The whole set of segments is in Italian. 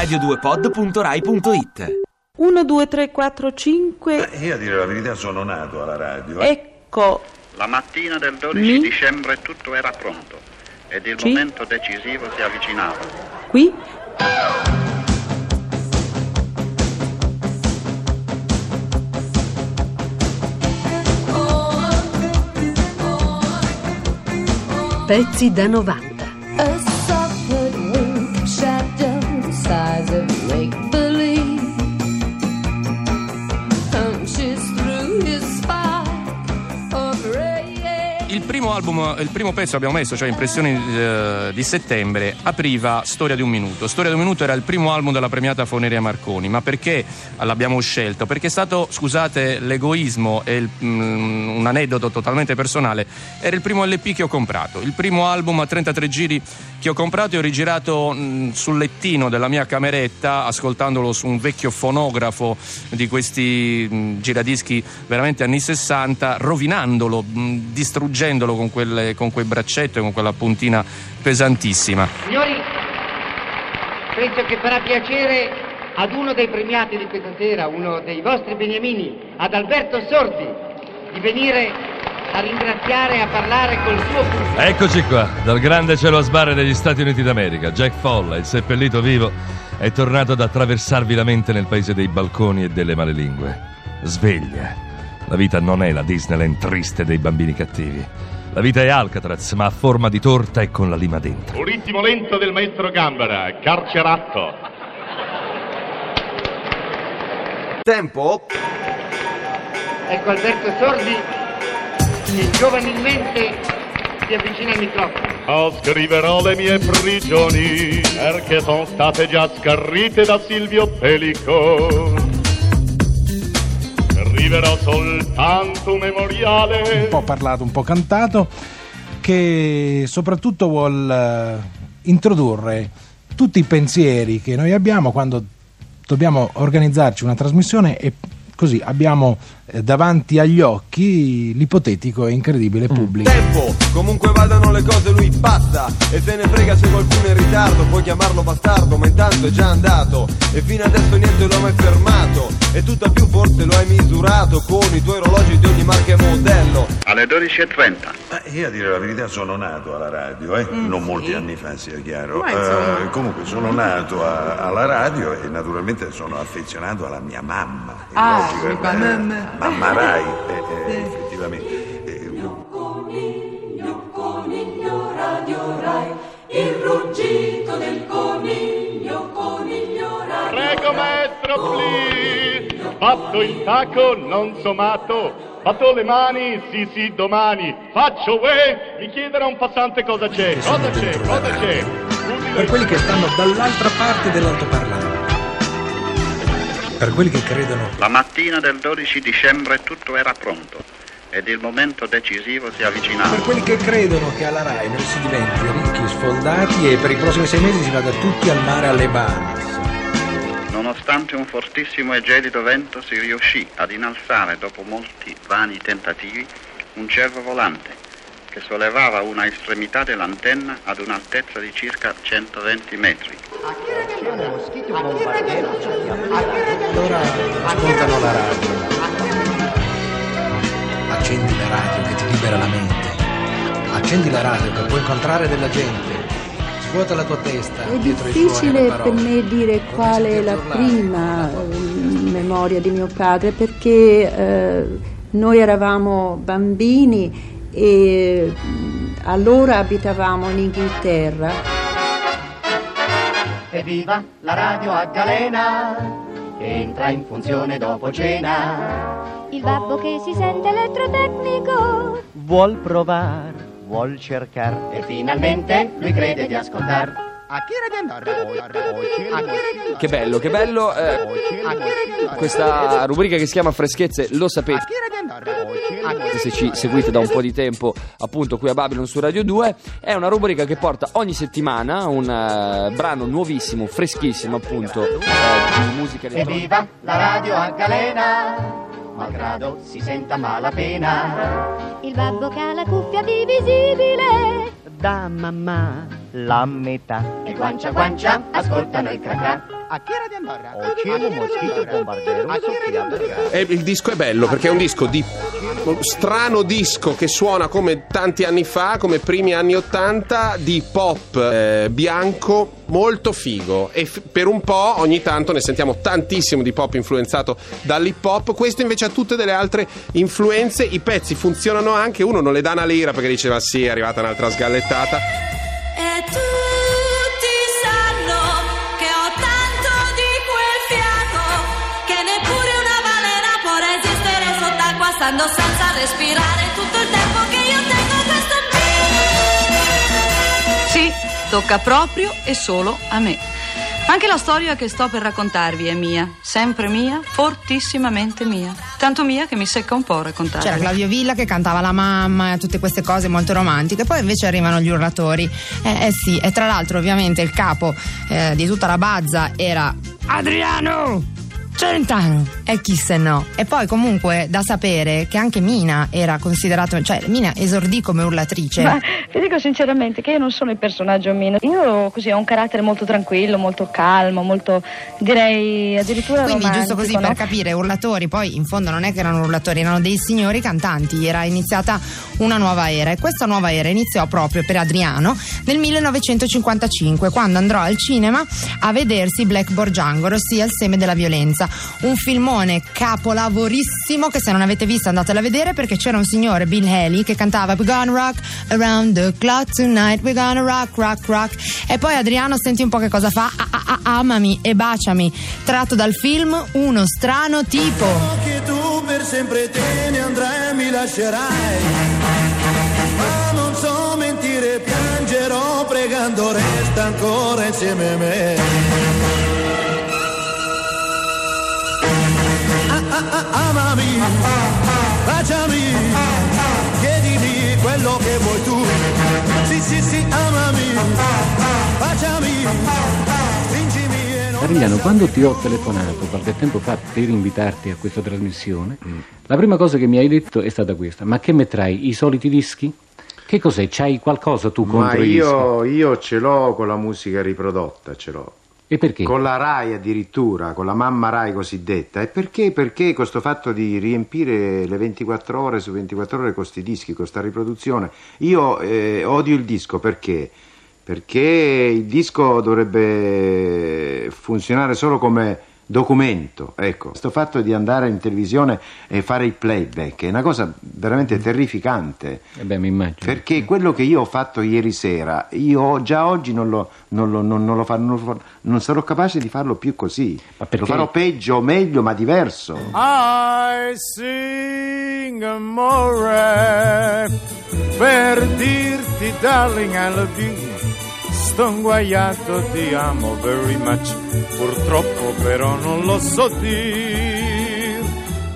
radio2pod.rai.it 1, 2, 3, 4, 5. Eh, io a dire la verità sono nato alla radio. eh. Ecco, La mattina del 12 Mi? dicembre tutto era pronto ed il Sì. momento decisivo si avvicinava. qui. Pezzi da 90. A album, il primo pezzo che abbiamo messo, cioè Impressioni eh, di settembre, apriva Storia di un minuto. Storia di un minuto era il primo album della premiata Foneria Marconi, ma perché l'abbiamo scelto? Perché è stato, scusate l'egoismo e il- mm, un aneddoto totalmente personale, era il primo LP che ho comprato, il primo album a 33 giri che ho comprato e ho rigirato mm, sul lettino della mia cameretta, ascoltandolo su un vecchio fonografo di questi mm, giradischi veramente anni 60, rovinandolo, mm, distruggendolo con, quelle, con quel braccetto e con quella puntina pesantissima. Signori, penso che farà piacere ad uno dei premiati di questa sera, uno dei vostri beniamini, ad Alberto Sordi, di venire a ringraziare e a parlare col suo pubblico. Eccoci qua, dal grande cielo a sbarre degli Stati Uniti d'America. Jack Folla, il seppellito vivo, è tornato ad attraversarvi la mente nel paese dei balconi e delle malelingue. Sveglia. La vita non è la Disneyland triste dei bambini cattivi. La vita è Alcatraz, ma a forma di torta e con la lima dentro. Un ritmo lento del maestro Gambara, carceratto. Tempo? Ecco Alberto Sordi che giovanilmente si avvicina al microfono. Oh, scriverò le mie prigioni, perché sono state già scarrite da Silvio Pellico. Scriverò soltanto un memoriale. un po' parlato, un po' cantato, che soprattutto vuol eh, introdurre tutti i pensieri che noi abbiamo quando dobbiamo organizzarci una trasmissione e così abbiamo davanti agli occhi l'ipotetico e incredibile pubblico. Tempo! Comunque vadano le cose lui passa E se ne frega se qualcuno è in ritardo Puoi chiamarlo bastardo ma intanto è già andato E fino adesso niente lo ha mai fermato E tutto più forse lo hai misurato Con i tuoi orologi di ogni marca e modello Alle 12.30 Ma io a dire la verità sono nato alla radio, eh? non molti anni fa sia chiaro. Ma insomma. Eh, comunque sono nato a- alla radio e naturalmente sono affezionato alla mia mamma. Ah, logico, eh, mamma. Rai, eh, eh, effettivamente. Eh, Prego maestro, please. Fatto il tacco, non so matto. Fatto le mani, sì sì domani. Faccio uè, mi chiederà un passante cosa c'è. Cosa c'è, cosa c'è. Per quelli che stanno dall'altra parte dell'altoparlante, per quelli che credono La mattina del 12 dicembre tutto era pronto ed il momento decisivo si avvicinava. Per quelli che credono che alla RAI non si diventi ricchi, sfoldati e per i prossimi sei mesi si vada tutti al mare alle Bahamas. Nonostante un fortissimo e gelido vento si riuscì ad innalzare dopo molti vani tentativi un cervo volante che sollevava una estremità dell'antenna ad un'altezza di circa 120 metri. Allora ascoltano la radio. Accendi la radio che ti libera la mente. Accendi la radio che puoi incontrare della gente. Svuota la tua testa. È difficile per me dire qual è la prima eh, memoria di mio padre perché eh, noi eravamo bambini e mm, allora abitavamo in Inghilterra. Evviva la radio a galena, entra in funzione dopo cena. Il babbo che si sente elettrotecnico Vuol provare, vuol cercare e finalmente lui crede di ascoltare. Che bello, che bello. eh, questa rubrica che si chiama Freschezze, lo sapete. Se ci seguite da un po' di tempo, appunto, qui a Babylon su Radio 2, è una rubrica che porta ogni settimana un eh, brano nuovissimo, freschissimo, appunto, eh, di musica elettronica. Evviva la radio a galena, malgrado si senta malapena. Il babbo che ha la cuffia divisibile Da mamma la metà. E guancia guancia ascoltano il cracà. A chi era di Andorra? E il disco è bello perché è un disco di un strano disco che suona come tanti anni fa, come primi anni 80 di pop eh, bianco molto figo. E f- per un po' ogni tanto ne sentiamo tantissimo di pop influenzato dall'hip hop. Questo invece ha tutte delle altre influenze. I pezzi funzionano anche uno non le dà una lira perché diceva sì è arrivata un'altra sgallettata stando senza respirare tutto il tempo che io tengo questo Sì, tocca proprio e solo a me. Anche la storia che sto per raccontarvi è mia, sempre mia, fortissimamente mia. Tanto mia che mi secca un po' a raccontarvi. C'era Claudio Villa che cantava la mamma e tutte queste cose molto romantiche, poi invece arrivano gli urlatori. Eh, eh sì, e tra l'altro ovviamente il capo eh, di tutta la bazza era Adriano! Celentano! E chi se no? E poi comunque da sapere che anche Mina era considerato, cioè Mina esordì come urlatrice. Ma ti dico sinceramente che io non sono il personaggio Mina. Io così ho un carattere molto tranquillo, molto calmo, molto direi addirittura Quindi giusto così no? per capire, urlatori, poi in fondo non è che erano urlatori, erano dei signori cantanti, era iniziata una nuova era e questa nuova era iniziò proprio per Adriano nel 1955 quando andrò al cinema a vedersi Blackboard Django, ossia Il seme della violenza, un filmone capolavorissimo che se non avete visto andatelo a vedere perché c'era un signore Bill Haley che cantava We're gonna rock around the clock tonight, we're gonna rock, rock, rock e poi Adriano senti un po' che cosa fa, Ah, ah, ah, amami e baciami, tratto dal film Uno strano tipo. che tu per sempre te ne andrai e mi lascerai. Ma non so mentire, piangerò pregando, resta ancora insieme a me. Amami, baciami, chiedimi quello che vuoi tu. Sì, sì, sì, amami, baciami, stringimi e non Carigliano, quando ti ho telefonato qualche tempo fa per invitarti a questa trasmissione, la prima cosa che mi hai detto è stata questa: ma che metterai? I soliti dischi? Che cos'è? C'hai qualcosa tu Ma contro i dischi? io, io ce l'ho con la musica riprodotta, ce l'ho. E perché? Con la RAI addirittura, con la mamma RAI cosiddetta. E perché? Perché questo fatto di riempire le 24 ore su 24 ore con questi dischi, con questa riproduzione, io eh, odio il disco perché? Perché il disco dovrebbe funzionare solo come documento, ecco. Questo fatto di andare in televisione e fare il playback è una cosa veramente terrificante. Eh beh, mi immagino. Perché quello che io ho fatto ieri sera, io già oggi non lo, non lo- non- non lo fa- non sarò capace di farlo più così. Lo farò peggio o meglio, ma diverso. I sing amore per dirti darling I love you sto inguaiato ti amo very much. Purtroppo però non lo so dir.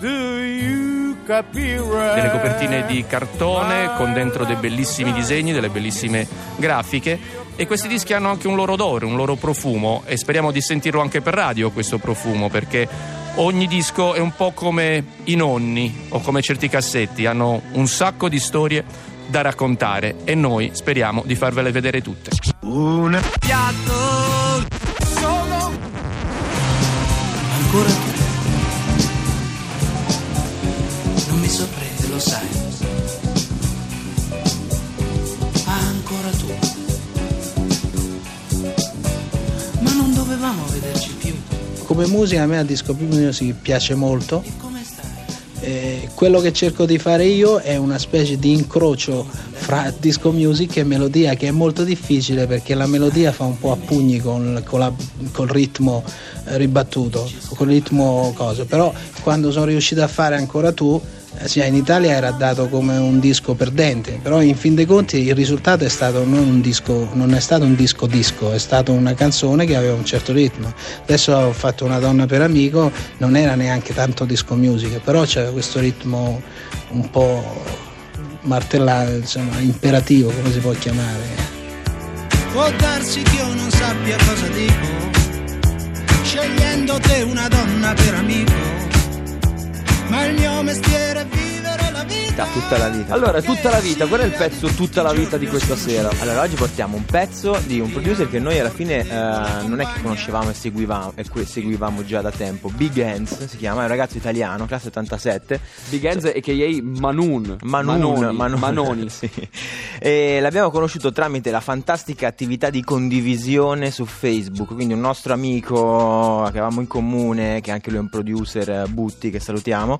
Do you capire? Delle copertine di cartone con dentro dei bellissimi disegni, delle bellissime grafiche. E questi dischi hanno anche un loro odore, un loro profumo. E speriamo di sentirlo anche per radio questo profumo perché ogni disco è un po' come i nonni o come certi cassetti, hanno un sacco di storie da raccontare e noi speriamo di farvele vedere tutte. un piatto solo. Ancora tu. Non mi sorprende lo sai. Ancora tu. Ma non dovevamo vederci più. Come musica a me la disco music piace molto. Eh, quello che cerco di fare io è una specie di incrocio fra disco music e melodia che è molto difficile perché la melodia fa un po' a pugni con, con la- col ritmo eh, ribattuto, col ritmo cosa. Però quando sono riuscito a fare ancora tu, sia in Italia era dato come un disco perdente, però in fin dei conti il risultato è stato non un disco, non è stato un disco disco, è stata una canzone che aveva un certo ritmo. Adesso ho fatto una donna per amico, non era neanche tanto disco music, però c'era questo ritmo un po' martellato, insomma, imperativo, come si può chiamare. Può darsi che io non sappia cosa dico, scegliendo te una donna per amico, ma il mio mestiere è vita. Tutta la vita. Allora, tutta la vita, qual è il pezzo tutta la vita di questa sera? Allora, oggi portiamo un pezzo di un producer che noi alla fine eh, non è che conoscevamo e seguivamo, e seguivamo già da tempo. Big Hands si chiama, è un ragazzo italiano, classe 87. Big Hands e che Manun. Manun, Manoni. Manoni. Manoni. sì. E l'abbiamo conosciuto tramite la fantastica attività di condivisione su Facebook. Quindi un nostro amico che avevamo in comune, che anche lui è un producer, eh, Butti, che salutiamo,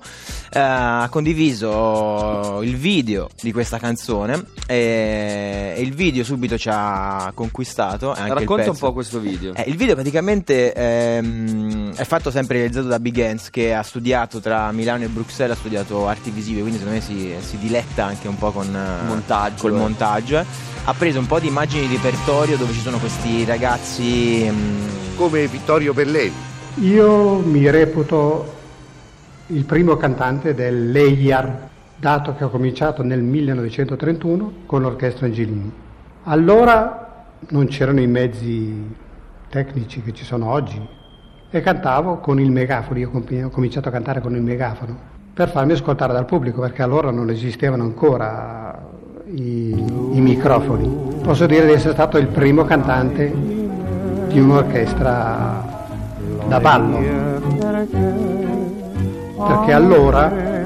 eh, ha condiviso il video di questa canzone e, e il video subito ci ha conquistato. anche il Racconta un po' questo video. Eh, il video praticamente ehm, è fatto sempre realizzato da Big Hands che ha studiato tra Milano e Bruxelles, ha studiato arti visive, quindi secondo me si, si diletta anche un po' con eh, Montaggio, col eh. montaggio. eh. Ha preso un po' di immagini di repertorio dove ci sono questi ragazzi mm, come Vittorio Belleni. Io mi reputo il primo cantante del Leijar, dato che ho cominciato nel 1931 con l'orchestra Angelini. Allora non c'erano i mezzi tecnici che ci sono oggi e cantavo con il megafono, io ho cominciato a cantare con il megafono per farmi ascoltare dal pubblico perché allora non esistevano ancora i, i microfoni. Posso dire di essere stato il primo cantante di un'orchestra da ballo perché allora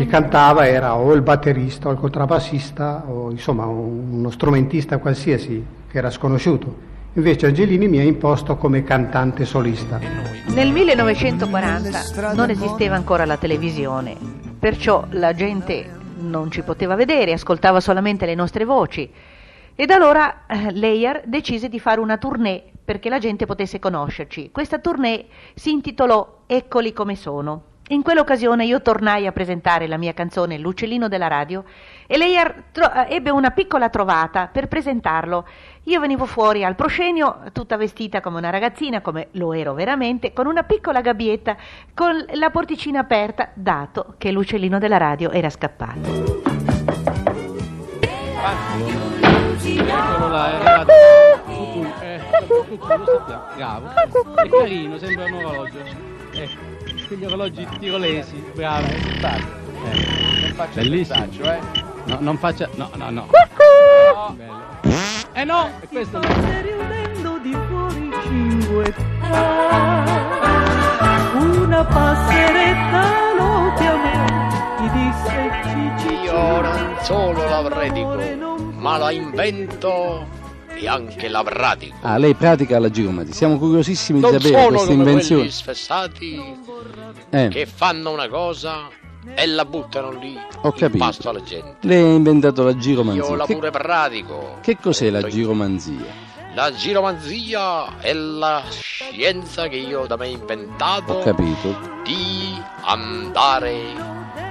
chi cantava era o il batterista o il contrabbassista o insomma uno strumentista qualsiasi che era sconosciuto. Invece Angelini mi ha imposto come cantante solista. Nel 1940 non esisteva ancora la televisione, perciò la gente non ci poteva vedere, ascoltava solamente le nostre voci. Ed allora eh, Leyer decise di fare una tournée perché la gente potesse conoscerci. Questa tournée si intitolò Eccoli come sono. In quell'occasione io tornai a presentare la mia canzone L'uccellino della radio e Leyer tro- eh, ebbe una piccola trovata per presentarlo. Io venivo fuori al proscenio tutta vestita come una ragazzina, come lo ero veramente, con una piccola gabbietta con la porticina aperta, dato che l'uccellino della radio era scappato. Tutu, eh, sappiamo. Bravo. È carino, sembra un orologio. Ecco, quegli orologi tirolesi, bravo. Eh, Bellissimo. eh. No, non faccia. No, no, no. No, bello. Eh no, è questo no. riudendo di fuori cinque una passeretta lo chiamò gli disse Io non solo la predico, ma la invento e anche la pratico. Ah, lei pratica la giromanzia. Siamo curiosissimi di Non sapere sono questa invenzione. quelli sfessati Eh. che fanno una cosa e la buttano lì Ho in capito. pasto alla gente. Lei ha inventato la Io giromanzia. la Che, pure pratico. che cos'è la giromanzia? La giromanzia è la scienza che io da me ho inventato Ho capito. di andare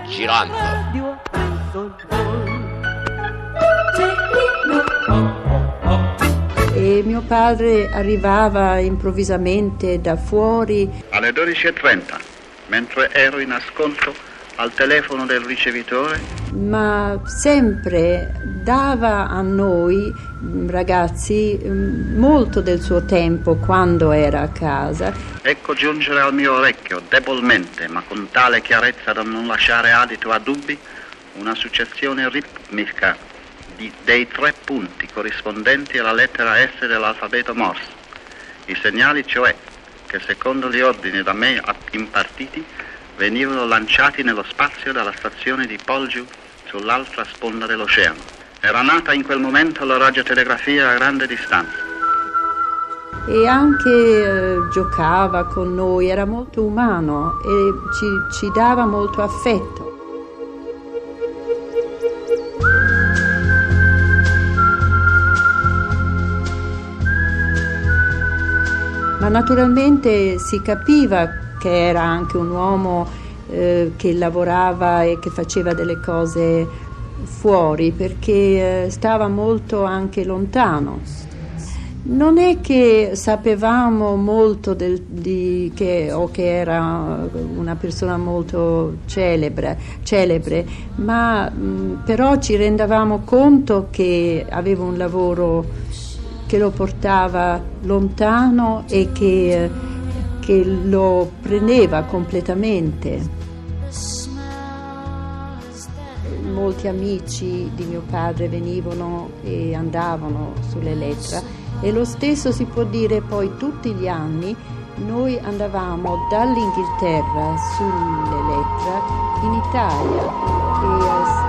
girando. E mio padre arrivava improvvisamente da fuori. Alle 12.30, mentre ero in ascolto al telefono del ricevitore, ma sempre dava a noi mm, ragazzi mm, molto del suo tempo quando era a casa. ecco giungere al mio orecchio, debolmente, ma con tale chiarezza da non lasciare adito a dubbi, una successione ritmica di- dei tre punti corrispondenti alla lettera S dell'alfabeto Morse. I segnali, cioè, che secondo gli ordini da me impartiti, venivano lanciati nello spazio dalla stazione di Polgiu sull'altra sponda dell'oceano. Era nata in quel momento la radiotelegrafia a grande distanza. E anche eh, giocava con noi, era molto umano e ci, ci dava molto affetto. Naturalmente si capiva che era anche un uomo eh, che lavorava e che faceva delle cose fuori perché eh, stava molto anche lontano. Non è che sapevamo molto del, di, che, o che era una persona molto celebre, celebre ma mh, però ci rendavamo conto che aveva un lavoro che lo portava lontano e che, eh, che lo prendeva completamente. molti amici di mio padre venivano e andavano sull'Elettra e lo stesso si può dire poi tutti gli anni. Noi andavamo dall'Inghilterra sull'Elettra in Italia